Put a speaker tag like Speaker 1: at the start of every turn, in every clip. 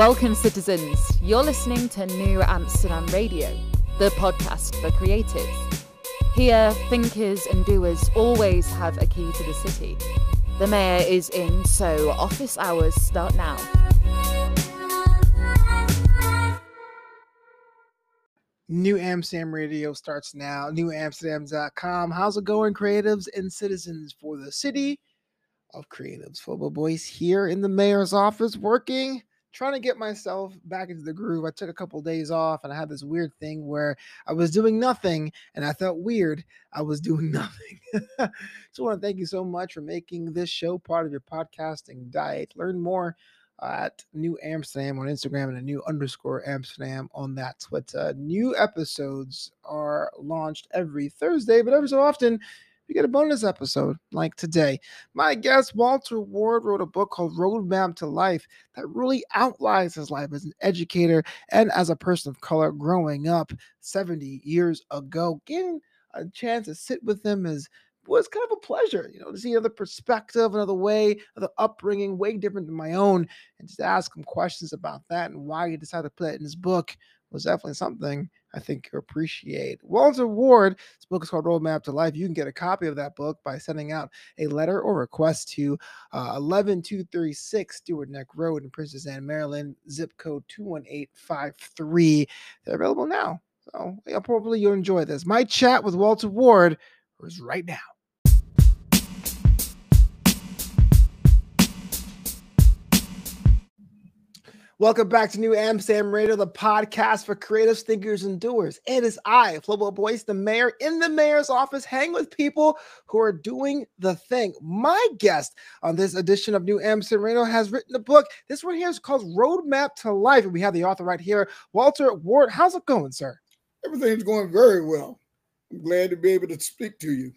Speaker 1: Welcome, citizens. You're listening to New Amsterdam Radio, the podcast for creatives. Here, thinkers and doers always have a key to the city. The mayor is in, so office hours start now.
Speaker 2: New Amsterdam Radio starts now. NewAmsterdam.com. How's it going, creatives and citizens for the city of creatives? Football boys here in the mayor's office working, trying to get myself back into the groove. I took a couple of days off and I had this weird thing where I was doing nothing and I felt weird. I was doing nothing. so I want to thank you so much for making this show part of your podcasting diet. Learn more uh, at New Amsterdam on Instagram and a new underscore Amsterdam on that Twitter. New episodes are launched every Thursday, but every so often you get a bonus episode like today. My guest, Walter Ward, wrote a book called Roadmap to Life that really outlines his life as an educator and as a person of color growing up 70 years ago. Getting a chance to sit with him as was kind of a pleasure, you know, to see another perspective, another way, another upbringing, way different than my own, and just ask him questions about that and why he decided to put it in his book was definitely something I think you appreciate. Walter Ward, this book is called Roadmap to Life. You can get a copy of that book by sending out a letter or request to uh, 11236 Stewart Neck Road in Princess Anne, Maryland, zip code 21853. They're available now. So yeah, probably you'll enjoy this. My chat with Walter Ward is right now. Welcome back to New Amsterdam Radio, the podcast for creatives, thinkers, and doers. It is I, Flobo Boyce, the mayor in the mayor's office, hang with people who are doing the thing. My guest on this edition of New Amsterdam Radio has written a book. This one here is called Roadmap to Life, and we have the author right here, Walter Ward. How's it going, sir?
Speaker 3: Everything's going very well. I'm glad to be able to speak to you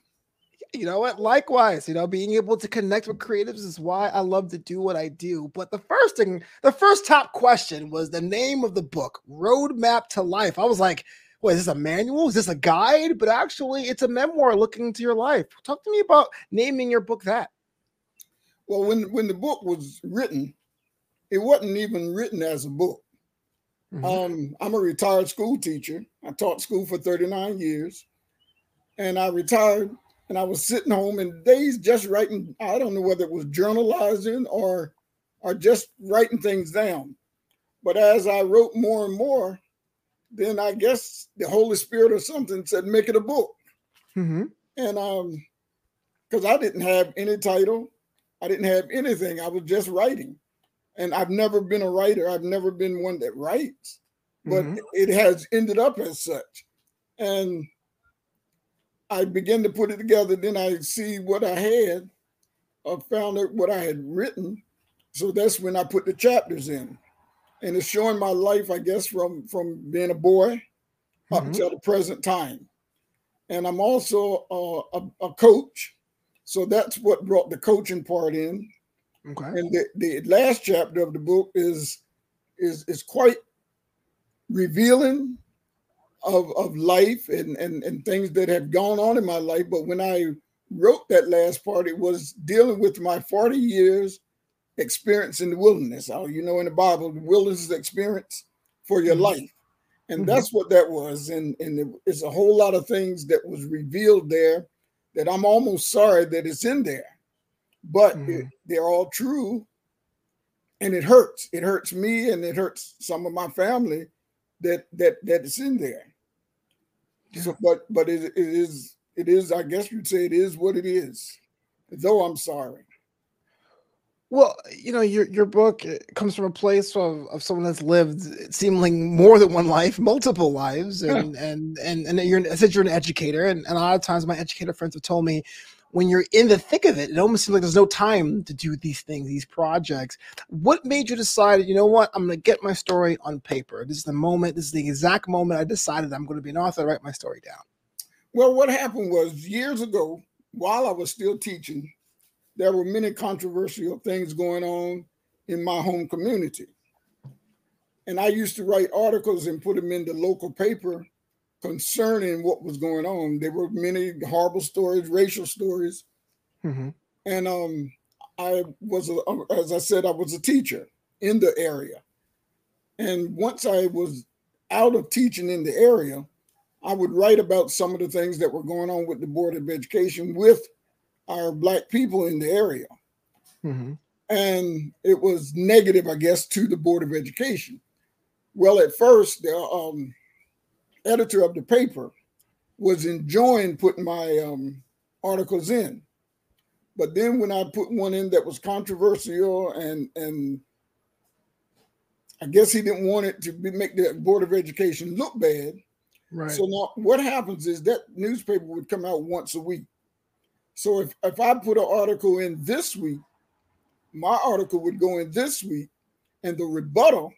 Speaker 2: you know what? Likewise, you know, being able to connect with creatives is why I love to do what I do. But the first thing, the first top question was the name of the book, Roadmap to Life. I was like, what is this a manual? Is this a guide? But actually, it's a memoir looking into your life. Talk to me about naming your book that.
Speaker 3: Well, when when the book was written, it wasn't even written as a book. Mm-hmm. Um, I'm a retired school teacher. I taught school for 39 years, and I retired and I was sitting home in days just writing. I don't know whether it was journalizing or or just writing things down. But as I wrote more and more, then I guess the Holy Spirit or something said, make it a book. Mm-hmm. And um, because I didn't have any title, I didn't have anything. I was just writing. And I've never been a writer. I've never been one that writes, but mm-hmm. it has ended up as such. And I began to put it together. Then I see what I had, I found out what I had written. So that's when I put the chapters in, and it's showing my life, I guess, from from being a boy mm-hmm. up until the present time. And I'm also uh, a, a, coach, so that's what brought the coaching part in. Okay. And the, the last chapter of the book is is is quite revealing of, of life and, and, and things that have gone on in my life. But when I wrote that last part, it was dealing with my 40 years experience in the wilderness. Oh, you know, in the Bible, the wilderness is the experience for your mm-hmm. life. And mm-hmm. that's what that was. And, and it's a whole lot of things that was revealed there that I'm almost sorry that it's in there. But mm-hmm. it, they're all true. And it hurts. It hurts me and it hurts some of my family that that that it's in there. So, but but it, it is it is I guess you'd say it is what it is. Though I'm sorry.
Speaker 2: Well, you know, your your book uh, comes from a place of, of someone that's lived seemingly more than one life, multiple lives, and yeah. and and and you're I said you're an educator, and, and a lot of times my educator friends have told me when you're in the thick of it, it almost seems like there's no time to do these things, these projects. What made you decide, you know what, I'm going to get my story on paper? This is the moment, this is the exact moment I decided I'm going to be an author, write my story down.
Speaker 3: Well, what happened was years ago, while I was still teaching, there were many controversial things going on in my home community. And I used to write articles and put them in the local paper concerning what was going on. There were many horrible stories, racial stories, mm-hmm. and um, I was, a, as I said, I was a teacher in the area, And once I was out of teaching in the area, I would write about some of the things that were going on with the Board of Education with our Black people in the area. Mm-hmm. And it was negative, I guess, to the Board of Education. Well, at first, the um, editor of the paper was enjoying putting my um, articles in. But then when I put one in that was controversial and and I guess he didn't want it to be, make the Board of Education look bad. Right. So now what happens is that newspaper would come out once a week. So if, if I put an article in this week, my article would go in this week, and the rebuttal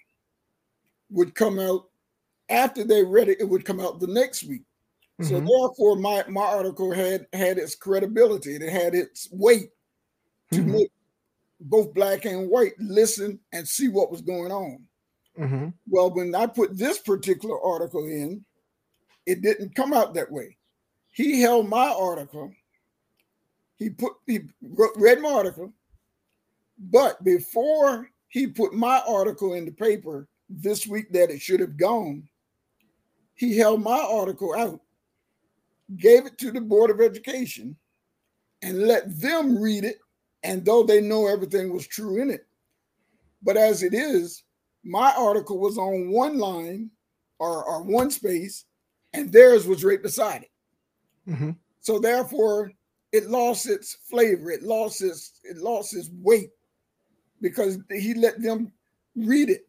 Speaker 3: would come out after they read it, it would come out the next week. Mm-hmm. So therefore, my, my article had had its credibility, it had its weight to mm-hmm. make both black and white listen and see what was going on. Mm-hmm. Well, when I put this particular article in, it didn't come out that way. He held my article. He put he read my article, but before he put my article in the paper this week that it should have gone, he held my article out, gave it to the Board of Education, and let them read it. And though they know everything was true in it, but as it is, my article was on one line or, or one space, and theirs was right beside it. Mm-hmm. So therefore, it lost its flavor. It lost its it lost its weight because he let them read it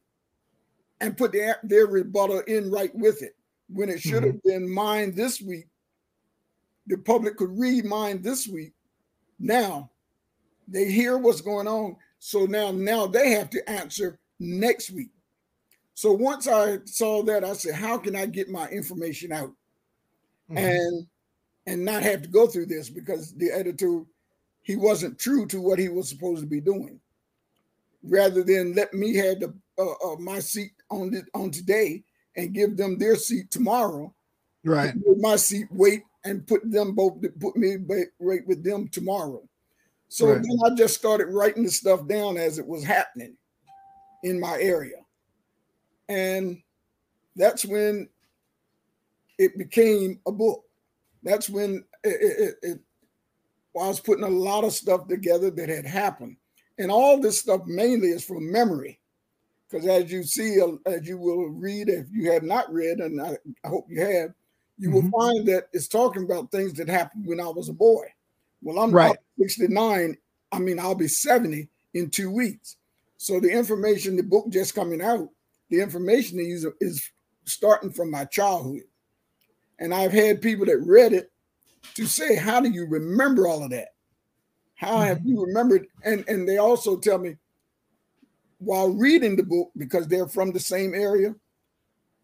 Speaker 3: and put their, their rebuttal in right with it when it should have mm-hmm. been mine this week. The public could read mine this week. Now they hear what's going on. So now now they have to answer next week. So once I saw that, I said, how can I get my information out? Mm-hmm. And and not have to go through this because the editor he wasn't true to what he was supposed to be doing. Rather than let me have the uh, uh, my seat on the, on today and give them their seat tomorrow,
Speaker 2: right?
Speaker 3: My seat, wait and put them both put me right with them tomorrow. So right. then I just started writing the stuff down as it was happening in my area. And that's when it became a book. That's when it, it, it, I was putting a lot of stuff together that had happened. And all this stuff mainly is from memory. Because as you see, uh, as you will read, if you have not read, and I, I hope you have, you mm-hmm. will find that it's talking about things that happened when I was a boy. Well, I'm right. 69. I mean, I'll be 70 in two weeks. So the information, the book just coming out, the information is, is starting from my childhood. And I've had people that read it to say, How do you remember all of that? How have mm-hmm. you remembered? And, and they also tell me, while reading the book, because they're from the same area,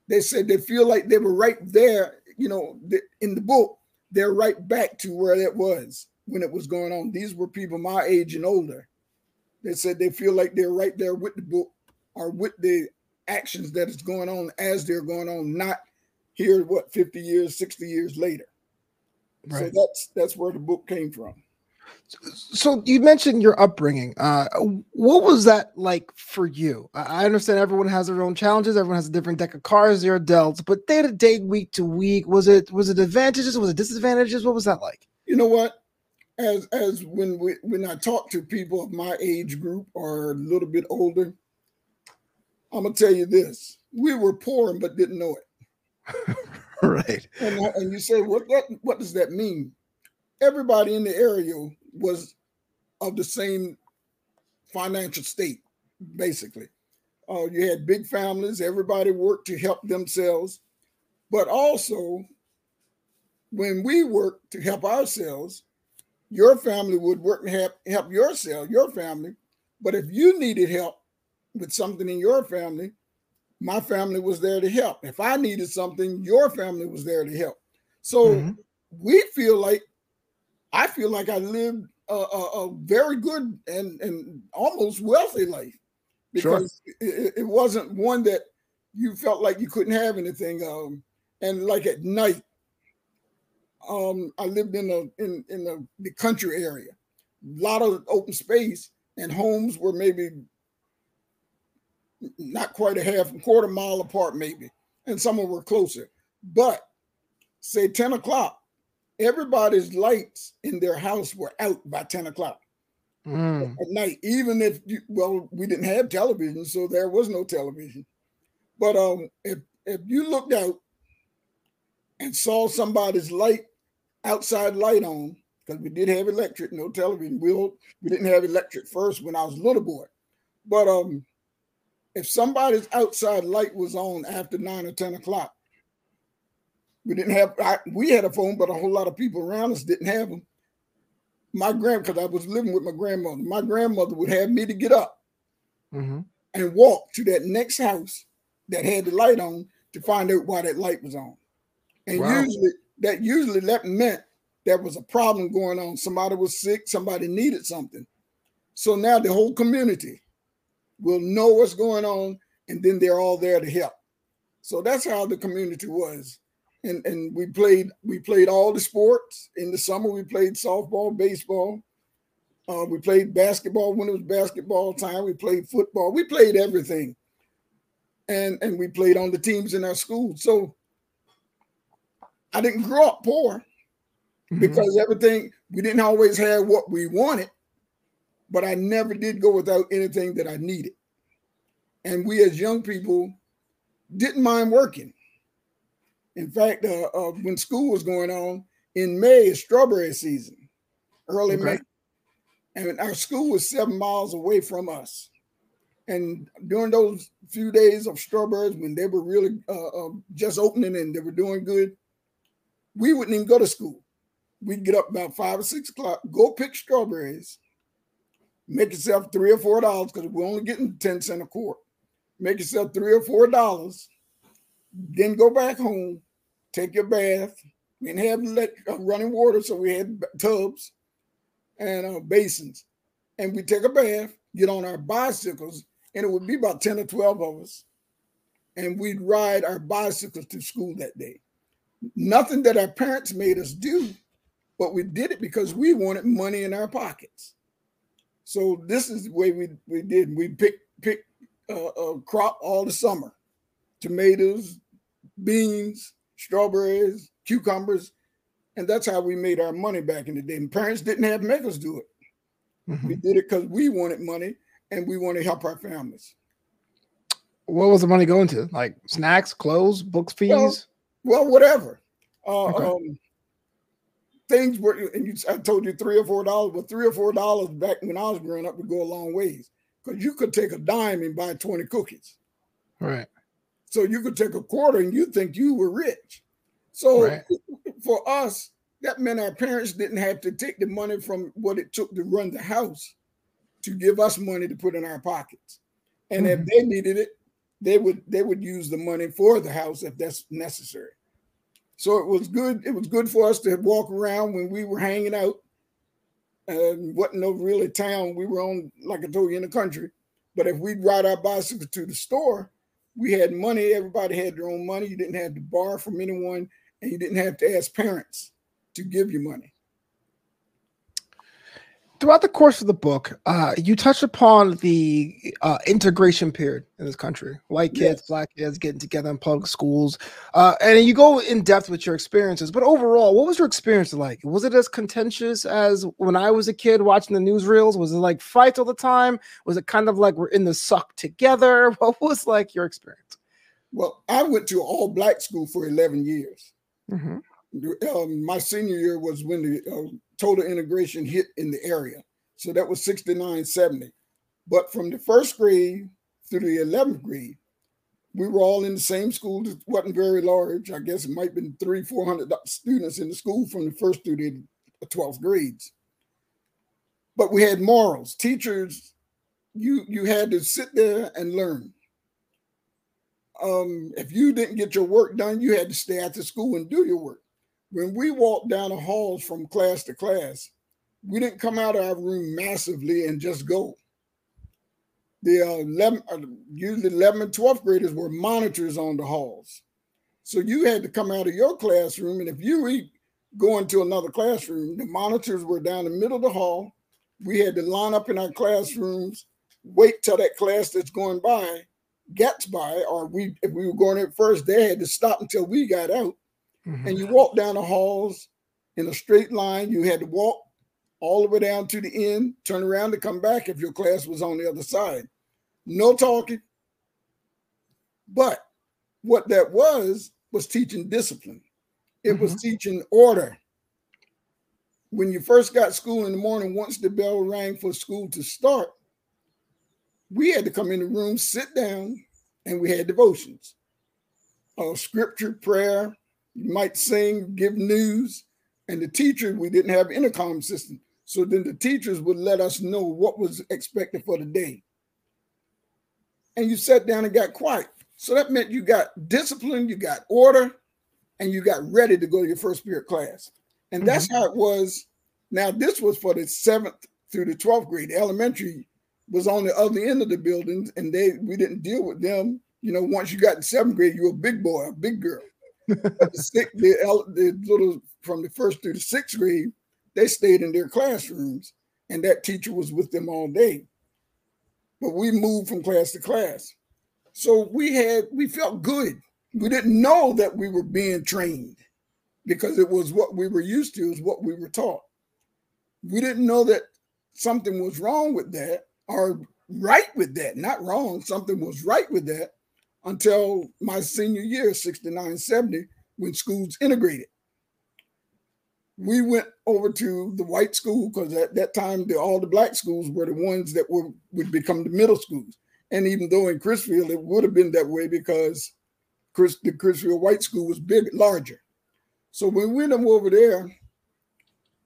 Speaker 3: they said they feel like they were right there, you know, in the book, they're right back to where it was when it was going on. These were people my age and older. They said they feel like they're right there with the book or with the actions that is going on as they're going on, not here, what, 50 years, 60 years later. Right. So that's that's where the book came from.
Speaker 2: So you mentioned your upbringing. Uh, what was that like for you? I understand everyone has their own challenges. Everyone has a different deck of cards they're dealt. But day to day, week to week, was it was it advantages? Was it disadvantages? What was that like?
Speaker 3: You know what? As as when we, when I talk to people of my age group or a little bit older, I'm gonna tell you this: we were poor but didn't know
Speaker 2: it. right.
Speaker 3: And, and you say, what that what does that mean? Everybody in the area was of the same financial state, basically. Uh, you had big families, everybody worked to help themselves. But also, when we worked to help ourselves, your family would work and help, help yourself, your family. But if you needed help, with something in your family, my family was there to help. If I needed something, your family was there to help. So mm-hmm. we feel like I feel like I lived a, a, a very good and, and almost wealthy life because sure. it, it, wasn't one that you felt like you couldn't have anything. Um, and like at night, um, I lived in a in in the, the country area, a lot of open space, and homes were maybe not quite a half, a quarter mile apart, maybe, and some of them were closer. But say 10 o'clock, everybody's lights in their house were out by 10 o'clock mm. at night. Even if you, well, we didn't have television, so there was no television. But um, if if you looked out and saw somebody's light outside light on, because we did have electric, no television. We we didn't have electric first when I was a little boy, but um, if somebody's outside light was on after nine or ten o'clock, we didn't have. I, we had a phone, but a whole lot of people around us didn't have them. My grand, because I was living with my grandmother. My grandmother would have me to get up mm-hmm. and walk to that next house that had the light on to find out why that light was on. And wow. usually that usually that meant there was a problem going on. Somebody was sick, somebody needed something. So now the whole community will know what's going on, and then they're all there to help. So that's how the community was. And and we played we played all the sports. In the summer, we played softball, baseball. Uh, we played basketball when it was basketball time. We played football. We played everything. And and we played on the teams in our school. So I didn't grow up poor mm-hmm. because everything we didn't always have what we wanted, but I never did go without anything that I needed. And we as young people didn't mind working. In fact, uh, uh, when school was going on in May, is strawberry season, early okay. May, and our school was seven miles away from us. And during those few days of strawberries, when they were really uh, uh just opening and they were doing good, we wouldn't even go to school. We'd get up about five or six o'clock, go pick strawberries, make yourself three or four dollars because we're only getting 10 cent a quart. Make yourself three or four dollars, then go back home, take your bath. We didn't have let, uh, running water, so we had tubs and uh, basins. And we take a bath, get on our bicycles, and it would be about 10 or 12 of us. And we'd ride our bicycles to school that day nothing that our parents made us do, but we did it because we wanted money in our pockets. So this is the way we, we did. We picked pick uh, a crop all the summer, tomatoes, beans, strawberries, cucumbers, and that's how we made our money back in the day. And parents didn't have make us do it. Mm-hmm. We did it because we wanted money and we want to help our families.
Speaker 2: What was the money going to? Like snacks, clothes, books, fees? Well,
Speaker 3: well, whatever. Uh, okay. um, things were, and you, I told you three or four dollars, but three or four dollars back when I was growing up would go a long ways because you could take a dime and buy 20 cookies.
Speaker 2: Right.
Speaker 3: So you could take a quarter and you think you were rich. So right. for us, that meant our parents didn't have to take the money from what it took to run the house to give us money to put in our pockets. And mm-hmm. if they needed it, they would they would use the money for the house if that's necessary. So it was good. It was good for us to walk around when we were hanging out. And wasn't no really town. We were on, like I told you, in the country. But if we'd ride our bicycle to the store, we had money. Everybody had their own money. You didn't have to borrow from anyone, and you didn't have to ask parents to give you money
Speaker 2: throughout the course of the book, uh, you touch upon the uh, integration period in this country. White kids, yes. black kids getting together in public schools, uh, and you go in depth with your experiences. But overall, what was your experience like? Was it as contentious as when I was a kid watching the newsreels? Was it like fights all the time? Was it kind of like we're in the suck together? What was like your experience?
Speaker 3: Well, I went to all black school for eleven years. Mm-hmm. Um, my senior year was when the uh, total integration hit in the area. So that was 69, 70. But from the first grade through the 11th grade, we were all in the same school. It wasn't very large. I guess it might have been three, 400 students in the school from the first through the 12th grades. But we had morals. Teachers, you you had to sit there and learn. Um, if you didn't get your work done, you had to stay after school and do your work when we walked down the halls from class to class, we didn't come out of our room massively and just go. The uh, 11, uh, usually 11 and 12th graders were monitors on the halls. So you had to come out of your classroom, and if you were going to another classroom, the monitors were down the middle of the hall. We had to line up in our classrooms, wait till that class that's going by, gets by, or we if we were going in first, they had to stop until we got out. Mm-hmm. And you walk down the halls in a straight line. You had to walk all the way down to the end, turn around to come back if your class was on the other side. No talking. But what that was was teaching discipline. It mm-hmm. was teaching order. When you first got school in the morning, once the bell rang for school to start, we had to come in the room, sit down, and we had devotions. Uh, scripture, prayer, you might sing, give news. And the teacher, we didn't have intercom system. So then the teachers would let us know what was expected for the day. And you sat down and got quiet. So that meant you got discipline, you got order, and you got ready to go to your first period class. And that's mm-hmm. how it was. Now, this was for the seventh through the 12th grade. elementary was on the other end of the building, and they we didn't deal with them. You know, once you got in seventh grade, you were a big boy, a big girl. The, the, the little from the first through the sixth grade, they stayed in their classrooms, and that teacher was with them all day. But we moved from class to class, so we had we felt good. We didn't know that we were being trained because it was what we were used to, is what we were taught. We didn't know that something was wrong with that or right with that, not wrong. Something was right with that until my senior year, 69, 70, when schools integrated. We went over to the white school because at that time, the, all the black schools were the ones that were, would become the middle schools. And even though in Crisfield it would have been that way because Chris, the Crisfield White School was big, larger. So we went over there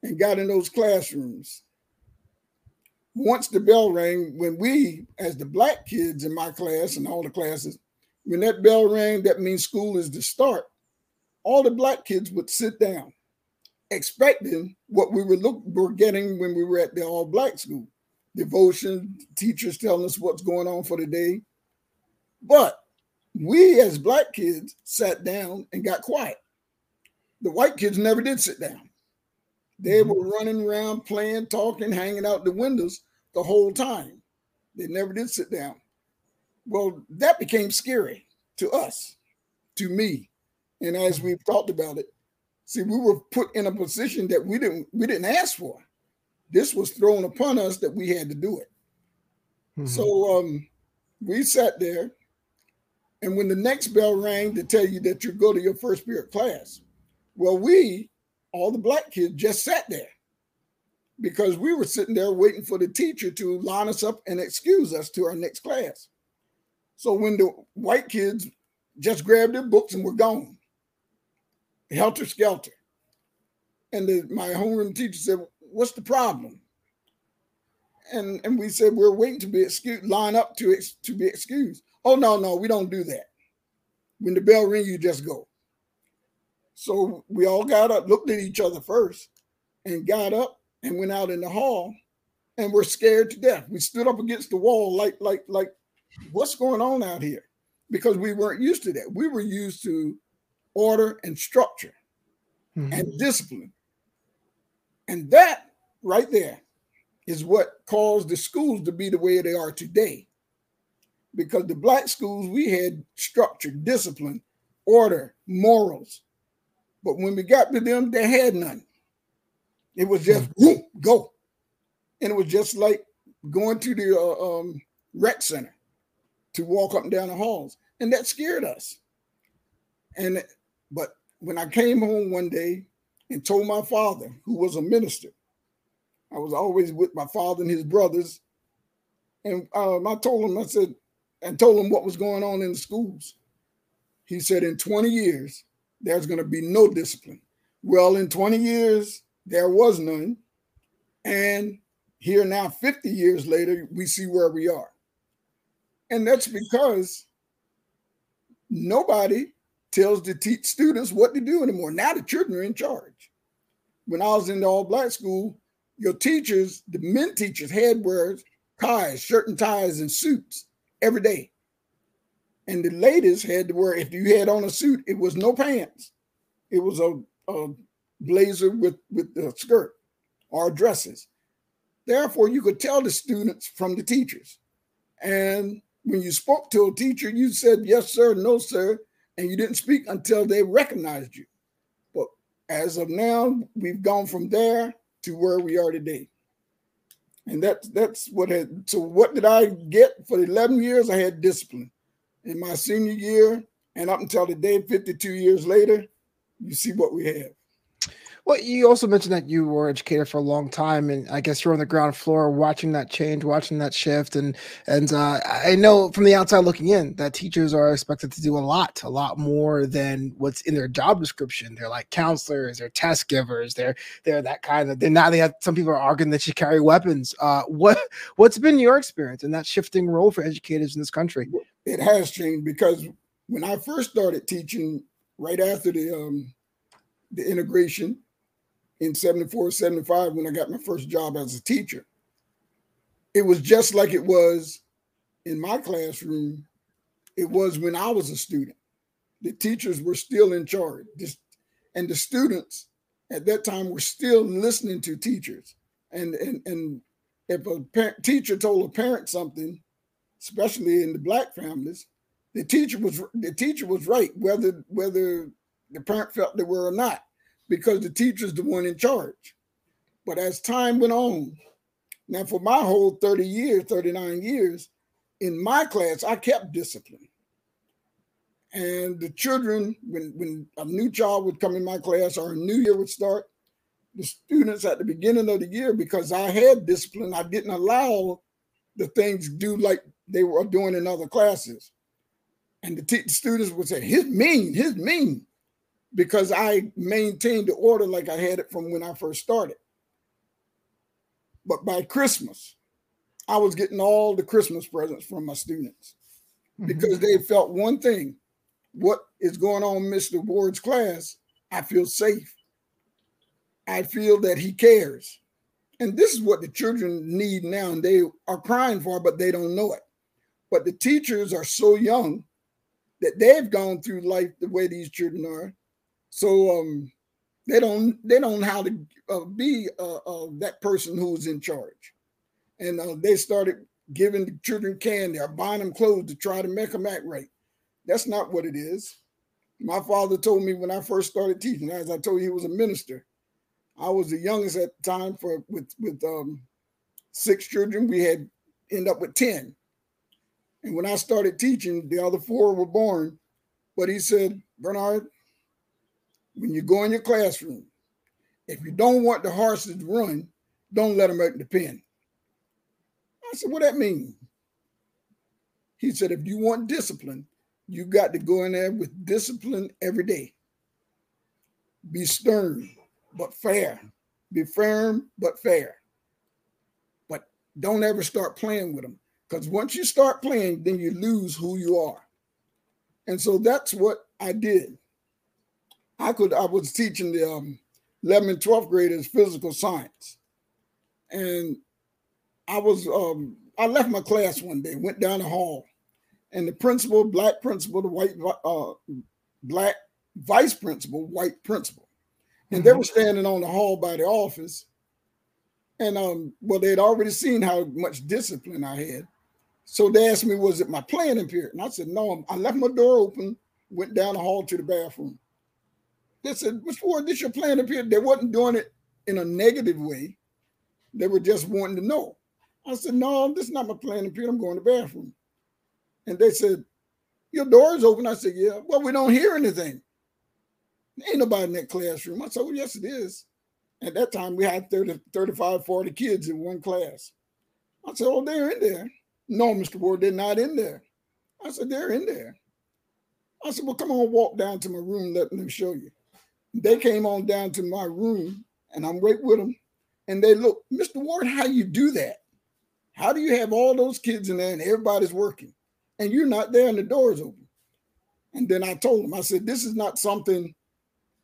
Speaker 3: and got in those classrooms, once the bell rang, when we, as the black kids in my class and all the classes, when that bell rang, that means school is to start. All the black kids would sit down, expecting what we were look were getting when we were at the all black school. Devotion, teachers telling us what's going on for the day. But we as black kids sat down and got quiet. The white kids never did sit down. They mm-hmm. were running around, playing, talking, hanging out the windows the whole time. They never did sit down. Well, that became scary to us, to me. And as we've talked about it, see, we were put in a position that we didn't we didn't ask for. This was thrown upon us that we had to do it. Mm-hmm. So um, we sat there, and when the next bell rang to tell you that you go to your first period class, well, we, all the black kids, just sat there because we were sitting there waiting for the teacher to line us up and excuse us to our next class. So when the white kids just grabbed their books and were gone, helter skelter. And the, my homeroom teacher said, What's the problem? And, and we said, We're waiting to be excused, line up to, to be excused. Oh, no, no, we don't do that. When the bell rings, you just go. So we all got up, looked at each other first, and got up and went out in the hall and were scared to death. We stood up against the wall like like like what's going on out here? Because we weren't used to that. We were used to order and structure mm-hmm. and discipline. And that right there is what caused the schools to be the way they are today. Because the black schools, we had structure, discipline, order, morals. But when we got to them, they had none. It was just whoop, go, and it was just like going to the uh, um, rec center to walk up and down the halls, and that scared us. And but when I came home one day and told my father, who was a minister, I was always with my father and his brothers, and um, I told him, I said, and told him what was going on in the schools. He said, in 20 years, there's going to be no discipline. Well, in 20 years, there was none. And here now, 50 years later, we see where we are. And that's because nobody tells the teach students what to do anymore. Now the children are in charge. When I was in the all black school, your teachers, the men teachers, had wears ties, shirt and ties, and suits every day. And the ladies had to wear, if you had on a suit, it was no pants. It was a, a blazer with, with the skirt or dresses. Therefore, you could tell the students from the teachers. And when you spoke to a teacher, you said yes, sir, no, sir, and you didn't speak until they recognized you. But as of now, we've gone from there to where we are today. And that's that's what had so what did I get for 11 years? I had discipline. In my senior year, and up until the day 52 years later, you see what we have.
Speaker 2: Well, you also mentioned that you were educated for a long time, and I guess you're on the ground floor watching that change, watching that shift, and and uh, I know from the outside looking in that teachers are expected to do a lot, a lot more than what's in their job description. They're like counselors, they're test givers, they're they're that kind of. Then now they have some people are arguing that you carry weapons. Uh, what what's been your experience in that shifting role for educators in this country?
Speaker 3: It has changed because when I first started teaching, right after the um, the integration in 74, 75 when I got my first job as a teacher. It was just like it was in my classroom. It was when I was a student. The teachers were still in charge. And the students at that time were still listening to teachers. And, and, and if a parent, teacher told a parent something, especially in the black families, the teacher was the teacher was right, whether whether the parent felt they were or not because the teacher's the one in charge. But as time went on, now for my whole 30 years, 39 years, in my class, I kept discipline. And the children, when, when a new child would come in my class or a new year would start, the students at the beginning of the year, because I had discipline, I didn't allow the things do like they were doing in other classes. And the, students would say, his mean, his mean because I maintained the order like I had it from when I first started. But by Christmas, I was getting all the Christmas presents from my students mm-hmm. because they felt one thing what is going on in Mr. Ward's class? I feel safe. I feel that he cares. And this is what the children need now, and they are crying for, but they don't know it. But the teachers are so young that they've gone through life the way these children are so um, they don't they don't know how to uh, be uh, uh, that person who's in charge, and uh, they started giving the children candy or buying them clothes to try to make them act right. That's not what it is. My father told me when I first started teaching, as I told you, he was a minister. I was the youngest at the time for with with um, six children. We had end up with ten, and when I started teaching, the other four were born. But he said, Bernard, when you go in your classroom, if you don't want the horses to run, don't let them out the pen. I said, what that mean? He said, if you want discipline, you got to go in there with discipline every day. Be stern, but fair. Be firm, but fair. But don't ever start playing with them. Because once you start playing, then you lose who you are. And so that's what I did. I could I was teaching the um, 11th and 12th graders physical science, and I was um, I left my class one day, went down the hall, and the principal, black principal, the white uh, black vice principal, white principal, and they mm-hmm. were standing on the hall by the office, and um, well, they had already seen how much discipline I had, so they asked me, "Was it my planning period?" And I said, "No, I left my door open, went down the hall to the bathroom." They said, before this your plan appeared, they wasn't doing it in a negative way. They were just wanting to know. I said, no, this is not my plan appeared. I'm going to the bathroom. And they said, your door is open. I said, yeah. Well, we don't hear anything. Ain't nobody in that classroom. I said, well, yes, it is. At that time, we had 30, 35, 40 kids in one class. I said, oh, they're in there. No, Mr. Ward, they're not in there. I said, they're in there. I said, well, come on, walk down to my room. Let me show you. They came on down to my room and I'm right with them. And they look, Mr. Ward, how you do that? How do you have all those kids in there and everybody's working and you're not there and the door's open? And then I told them, I said, this is not something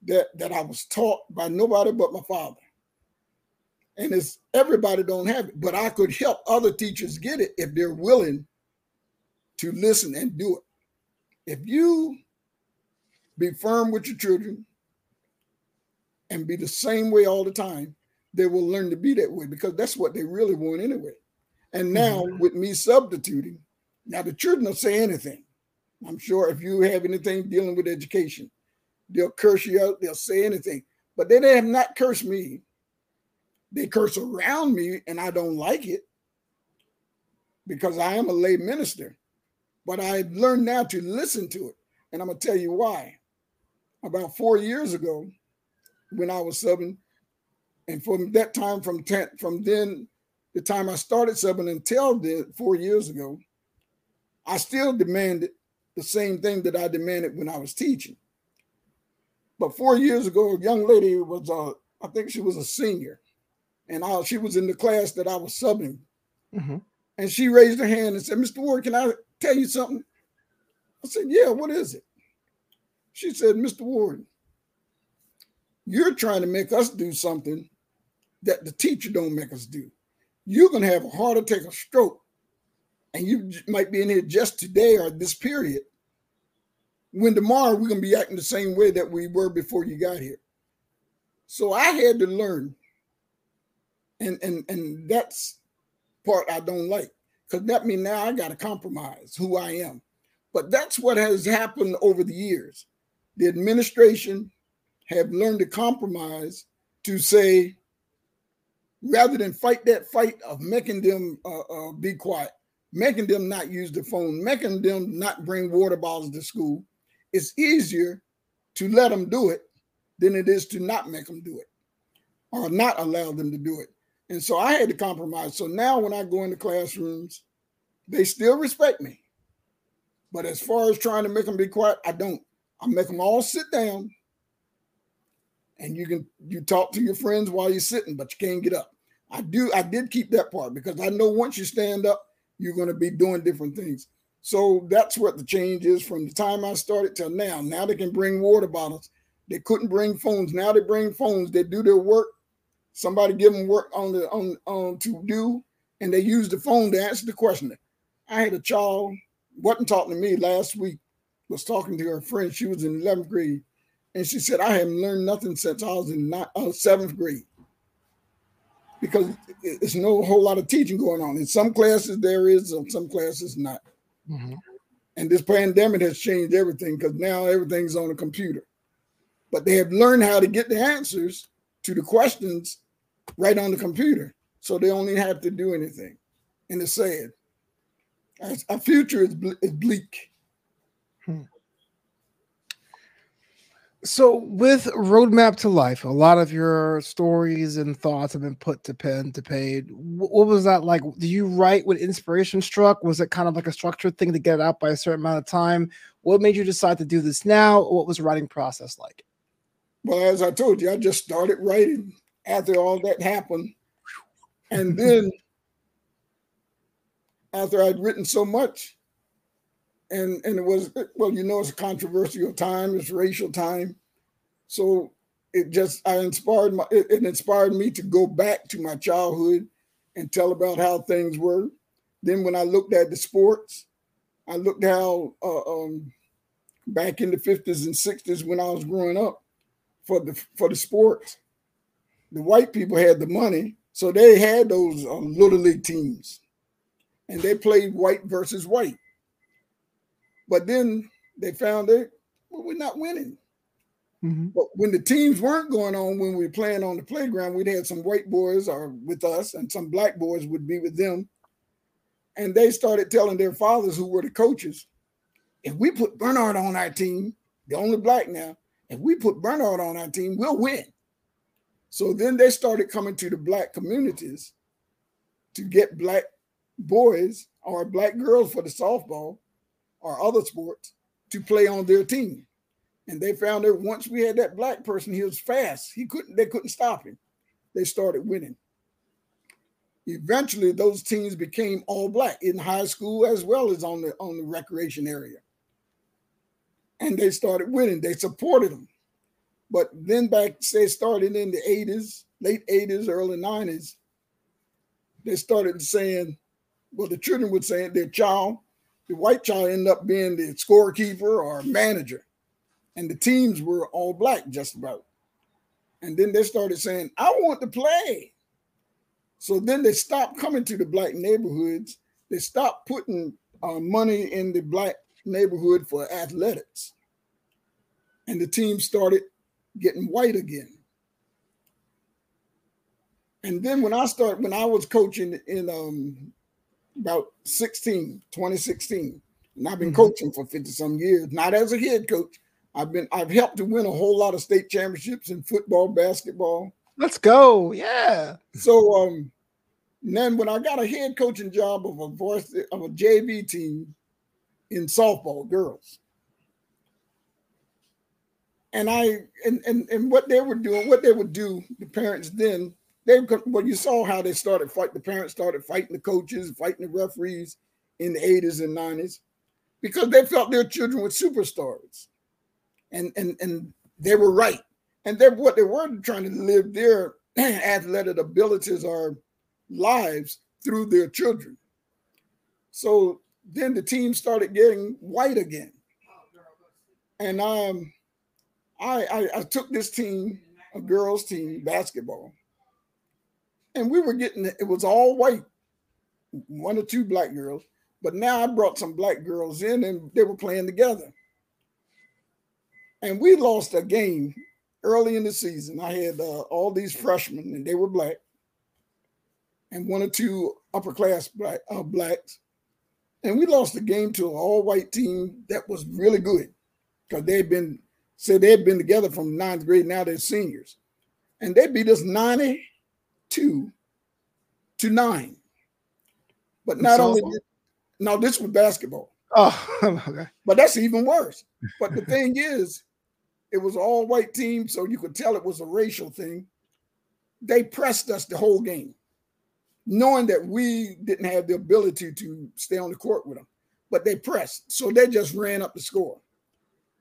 Speaker 3: that, that I was taught by nobody but my father. And it's everybody don't have it, but I could help other teachers get it if they're willing to listen and do it. If you be firm with your children, and be the same way all the time, they will learn to be that way because that's what they really want anyway. And now mm-hmm. with me substituting, Now the children will say anything. I'm sure if you have anything dealing with education, they'll curse you out, they'll say anything. But they have not cursed me. They curse around me, and I don't like it because I am a lay minister. But I learned now to listen to it. And I'm going to tell you why. About four years ago, when I was subbing, and from that time, from ten, from then, the time I started subbing until then, four years ago, I still demanded the same thing that I demanded when I was teaching. But four years ago, a young lady was, uh, I think she was a senior, and I, she was in the class that I was subbing. Mm-hmm. And she raised her hand and said, Mr. Ward, can I tell you something? I said, Yeah, what is it? She said, Mr. Ward, you're trying to make us do something that the teacher don't make us do. You're going to have a heart attack, a stroke, and you might be in here just today or this period. When tomorrow we're going to be acting the same way that we were before you got here. So I had to learn, and and and that's part I don't like because that means now I got to compromise who I am. But that's what has happened over the years. The administration have learned to compromise to say, rather than fight that fight of making them uh, uh, be quiet, making them not use the phone, making them not bring water bottles to school, it's easier to let them do it than it is to not make them do it or not allow them to do it. And so I had to compromise. So now when I go into classrooms, they still respect me. But as far as trying to make them be quiet, I don't. I make them all sit down. And you can you talk to your friends while you're sitting, but you can't get up. I do I did keep that part because I know once you stand up, you're going to be doing different things. So that's what the change is from the time I started till now. Now they can bring water bottles. They couldn't bring phones. Now they bring phones. They do their work. Somebody give them work on the on on to do, and they use the phone to answer the question. I had a child wasn't talking to me last week. Was talking to her friend. She was in 11th grade, and she said, "I haven't learned nothing since I was in uh, seventh grade." because it's no whole lot of teaching going on. In some classes there is, in some classes not. Mm-hmm. And this pandemic has changed everything because now everything's on a computer. But they have learned how to get the answers to the questions right on the computer. So they only have to do anything. And it's sad. Our future is, ble- is bleak. Hmm.
Speaker 2: So, with Roadmap to Life, a lot of your stories and thoughts have been put to pen to page. What was that like? Do you write when inspiration struck? Was it kind of like a structured thing to get it out by a certain amount of time? What made you decide to do this now? What was the writing process like?
Speaker 3: Well, as I told you, I just started writing after all that happened. And then, after I'd written so much, and and it was well, you know, it's a controversial time, it's racial time, so it just I inspired my it, it inspired me to go back to my childhood and tell about how things were. Then when I looked at the sports, I looked how uh, um, back in the fifties and sixties when I was growing up for the for the sports, the white people had the money, so they had those uh, little league teams, and they played white versus white. But then they found it, well, we're not winning. Mm-hmm. But when the teams weren't going on, when we were playing on the playground, we'd had some white boys are with us, and some black boys would be with them. And they started telling their fathers, who were the coaches, if we put Bernard on our team, the only black now, if we put Bernard on our team, we'll win. So then they started coming to the black communities to get black boys or black girls for the softball or other sports to play on their team. And they found that once we had that black person, he was fast. He couldn't, they couldn't stop him. They started winning. Eventually, those teams became all black in high school as well as on the on the recreation area. And they started winning. They supported them. But then back, say, started in the 80s, late 80s, early 90s, they started saying, well, the children would say their child the white child ended up being the scorekeeper or manager. And the teams were all black, just about. And then they started saying, I want to play. So then they stopped coming to the black neighborhoods. They stopped putting uh, money in the black neighborhood for athletics, and the team started getting white again. And then when I started, when I was coaching in um, about 16, 2016, and I've been mm-hmm. coaching for 50 some years, not as a head coach. I've been I've helped to win a whole lot of state championships in football, basketball.
Speaker 2: Let's go. Yeah.
Speaker 3: So um then when I got a head coaching job of a voice of a JV team in softball girls. And I and, and and what they were doing, what they would do, the parents then, they well, you saw how they started fight. The parents started fighting the coaches, fighting the referees in the 80s and 90s because they felt their children were superstars. And and and they were right. And they what they were trying to live their athletic abilities or lives through their children. So then the team started getting white again. And um, I, I, I took this team, a girls' team, basketball, and we were getting it was all white, one or two black girls. But now I brought some black girls in, and they were playing together. And we lost a game early in the season. I had uh, all these freshmen, and they were black and one or two upper class black, uh, blacks. And we lost the game to an all white team that was really good because they'd been said they'd been together from ninth grade. Now they're seniors, and they beat us 92 to nine. But not only now this was basketball.
Speaker 2: Oh, okay.
Speaker 3: But that's even worse. But the thing is, it was all white team, so you could tell it was a racial thing. They pressed us the whole game knowing that we didn't have the ability to stay on the court with them. But they pressed, so they just ran up the score.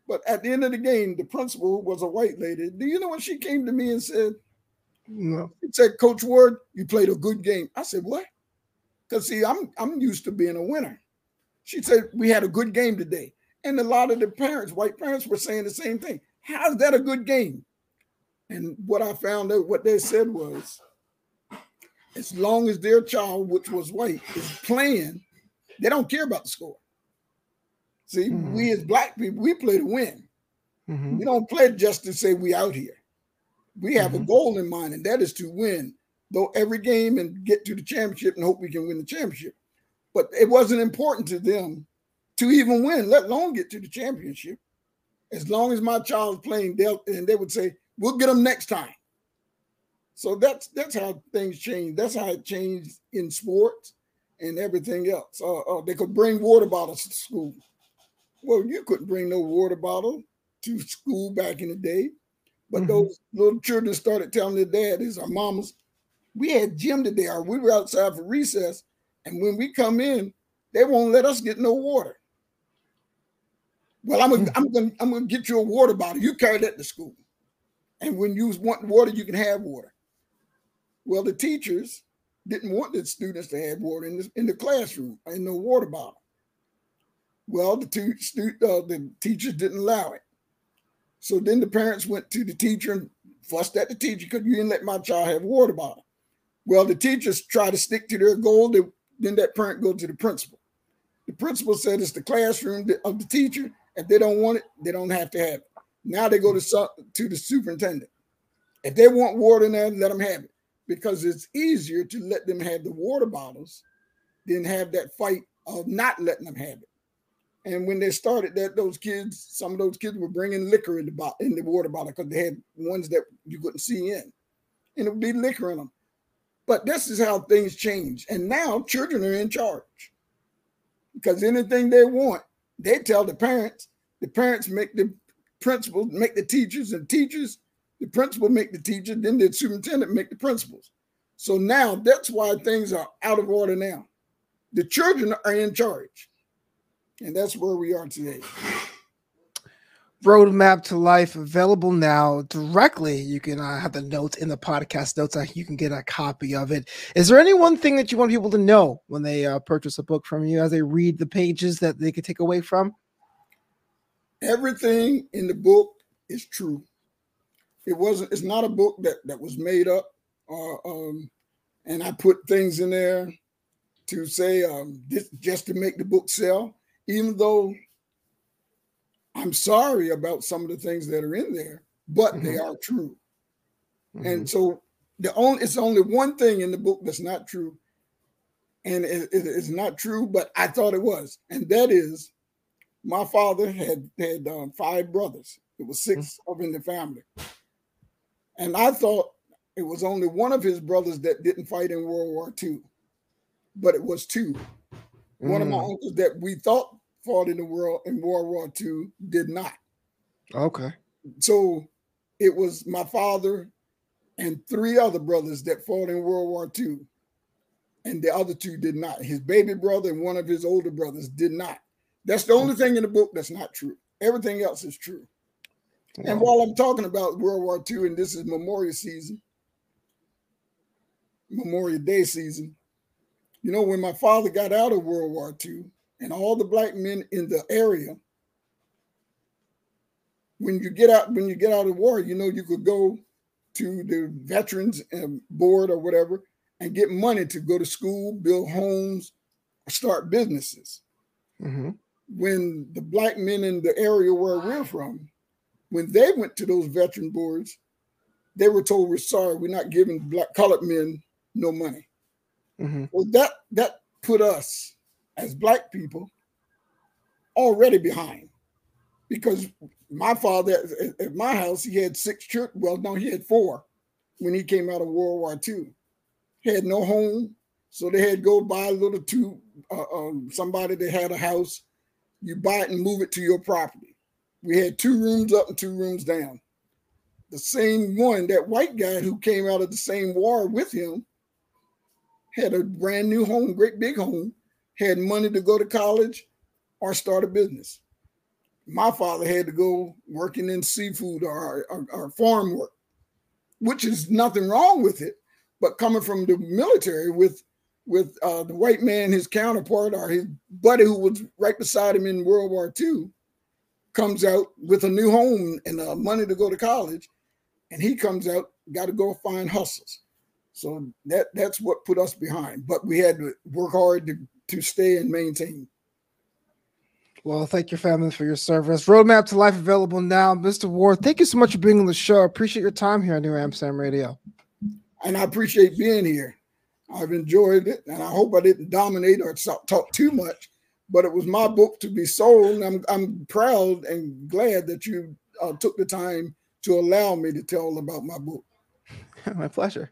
Speaker 3: But at the end of the game, the principal was a white lady. Do you know what she came to me and said?
Speaker 2: No.
Speaker 3: She said, Coach Ward, you played a good game. I said, What? Because see, I'm I'm used to being a winner. She said, We had a good game today. And a lot of the parents, white parents, were saying the same thing. How's that a good game? And what I found out, what they said was, as long as their child, which was white, is playing, they don't care about the score. See, mm-hmm. we as black people, we play to win. Mm-hmm. We don't play just to say we out here. We have mm-hmm. a goal in mind, and that is to win, though every game and get to the championship and hope we can win the championship. But it wasn't important to them to even win, let alone get to the championship. As long as my child's playing, they'll and they would say, "We'll get them next time." So that's that's how things change. That's how it changed in sports and everything else. Uh, uh, they could bring water bottles to school. Well, you couldn't bring no water bottle to school back in the day. But mm-hmm. those little children started telling their daddies or mamas, we had gym today, or we were outside for recess. And when we come in, they won't let us get no water. Well, I'm gonna, mm. I'm gonna, I'm gonna get you a water bottle. You carry that to school. And when you want water, you can have water. Well, the teachers didn't want the students to have water in the, in the classroom in no water bottle. Well, the two stu- uh, the teachers didn't allow it. So then the parents went to the teacher and fussed at the teacher because you didn't let my child have a water bottle. Well, the teachers try to stick to their goal. They, then that parent go to the principal. The principal said it's the classroom of the teacher. If they don't want it, they don't have to have it. Now they go to, to the superintendent. If they want water in there, let them have it because it's easier to let them have the water bottles than have that fight of not letting them have it. And when they started that, those kids, some of those kids were bringing liquor in the bottle, in the water bottle because they had ones that you couldn't see in, and it would be liquor in them. But this is how things change, and now children are in charge because anything they want, they tell the parents. The parents make the principals, make the teachers, and teachers the principal make the teacher, then the superintendent make the principals. So now that's why things are out of order now. The children are in charge. And that's where we are today.
Speaker 2: Roadmap to Life available now directly. You can uh, have the notes in the podcast notes. Uh, you can get a copy of it. Is there any one thing that you want people to know when they uh, purchase a book from you as they read the pages that they could take away from?
Speaker 3: Everything in the book is true it wasn't it's not a book that that was made up or uh, um and i put things in there to say um, this just to make the book sell, even though I'm sorry about some of the things that are in there, but mm-hmm. they are true. Mm-hmm. And so the only it's only one thing in the book that's not true, and it, it, it's not true, but I thought it was, and that is, my father had had um, five brothers. It was 6 mm-hmm. of in the family, and I thought it was only one of his brothers that didn't fight in World War II, but it was two. One of my mm. uncles that we thought fought in the world in World War II did not.
Speaker 2: Okay.
Speaker 3: So it was my father and three other brothers that fought in World War II, and the other two did not. His baby brother and one of his older brothers did not. That's the only thing in the book that's not true. Everything else is true. Wow. And while I'm talking about World War II, and this is Memorial season, Memorial Day season, you know, when my father got out of World War II, and all the black men in the area, when you get out, when you get out of war, you know, you could go to the veterans um, board or whatever and get money to go to school, build homes, start businesses. Mm-hmm. When the black men in the area where we're from, when they went to those veteran boards, they were told, "We're sorry, we're not giving black colored men no money." Mm-hmm. Well, that that put us as black people already behind. Because my father at my house he had six children. Well no he had four when he came out of world war ii he had no home so they had to go buy a little two uh, um, somebody that had a house. You buy it and move it to your property. We had two rooms up and two rooms down. The same one that white guy who came out of the same war with him had a brand new home great big home had money to go to college or start a business. My father had to go working in seafood or, or, or farm work, which is nothing wrong with it. But coming from the military with with uh, the white man, his counterpart or his buddy who was right beside him in World War II, comes out with a new home and uh, money to go to college, and he comes out got to go find hustles. So that that's what put us behind. But we had to work hard to to stay and maintain.
Speaker 2: Well, thank your family for your service. Roadmap to life available now. Mr. Ward, thank you so much for being on the show. I appreciate your time here on New Amsterdam Radio.
Speaker 3: And I appreciate being here. I've enjoyed it, and I hope I didn't dominate or talk too much. But it was my book to be sold, I'm I'm proud and glad that you uh, took the time to allow me to tell about my book.
Speaker 2: my pleasure.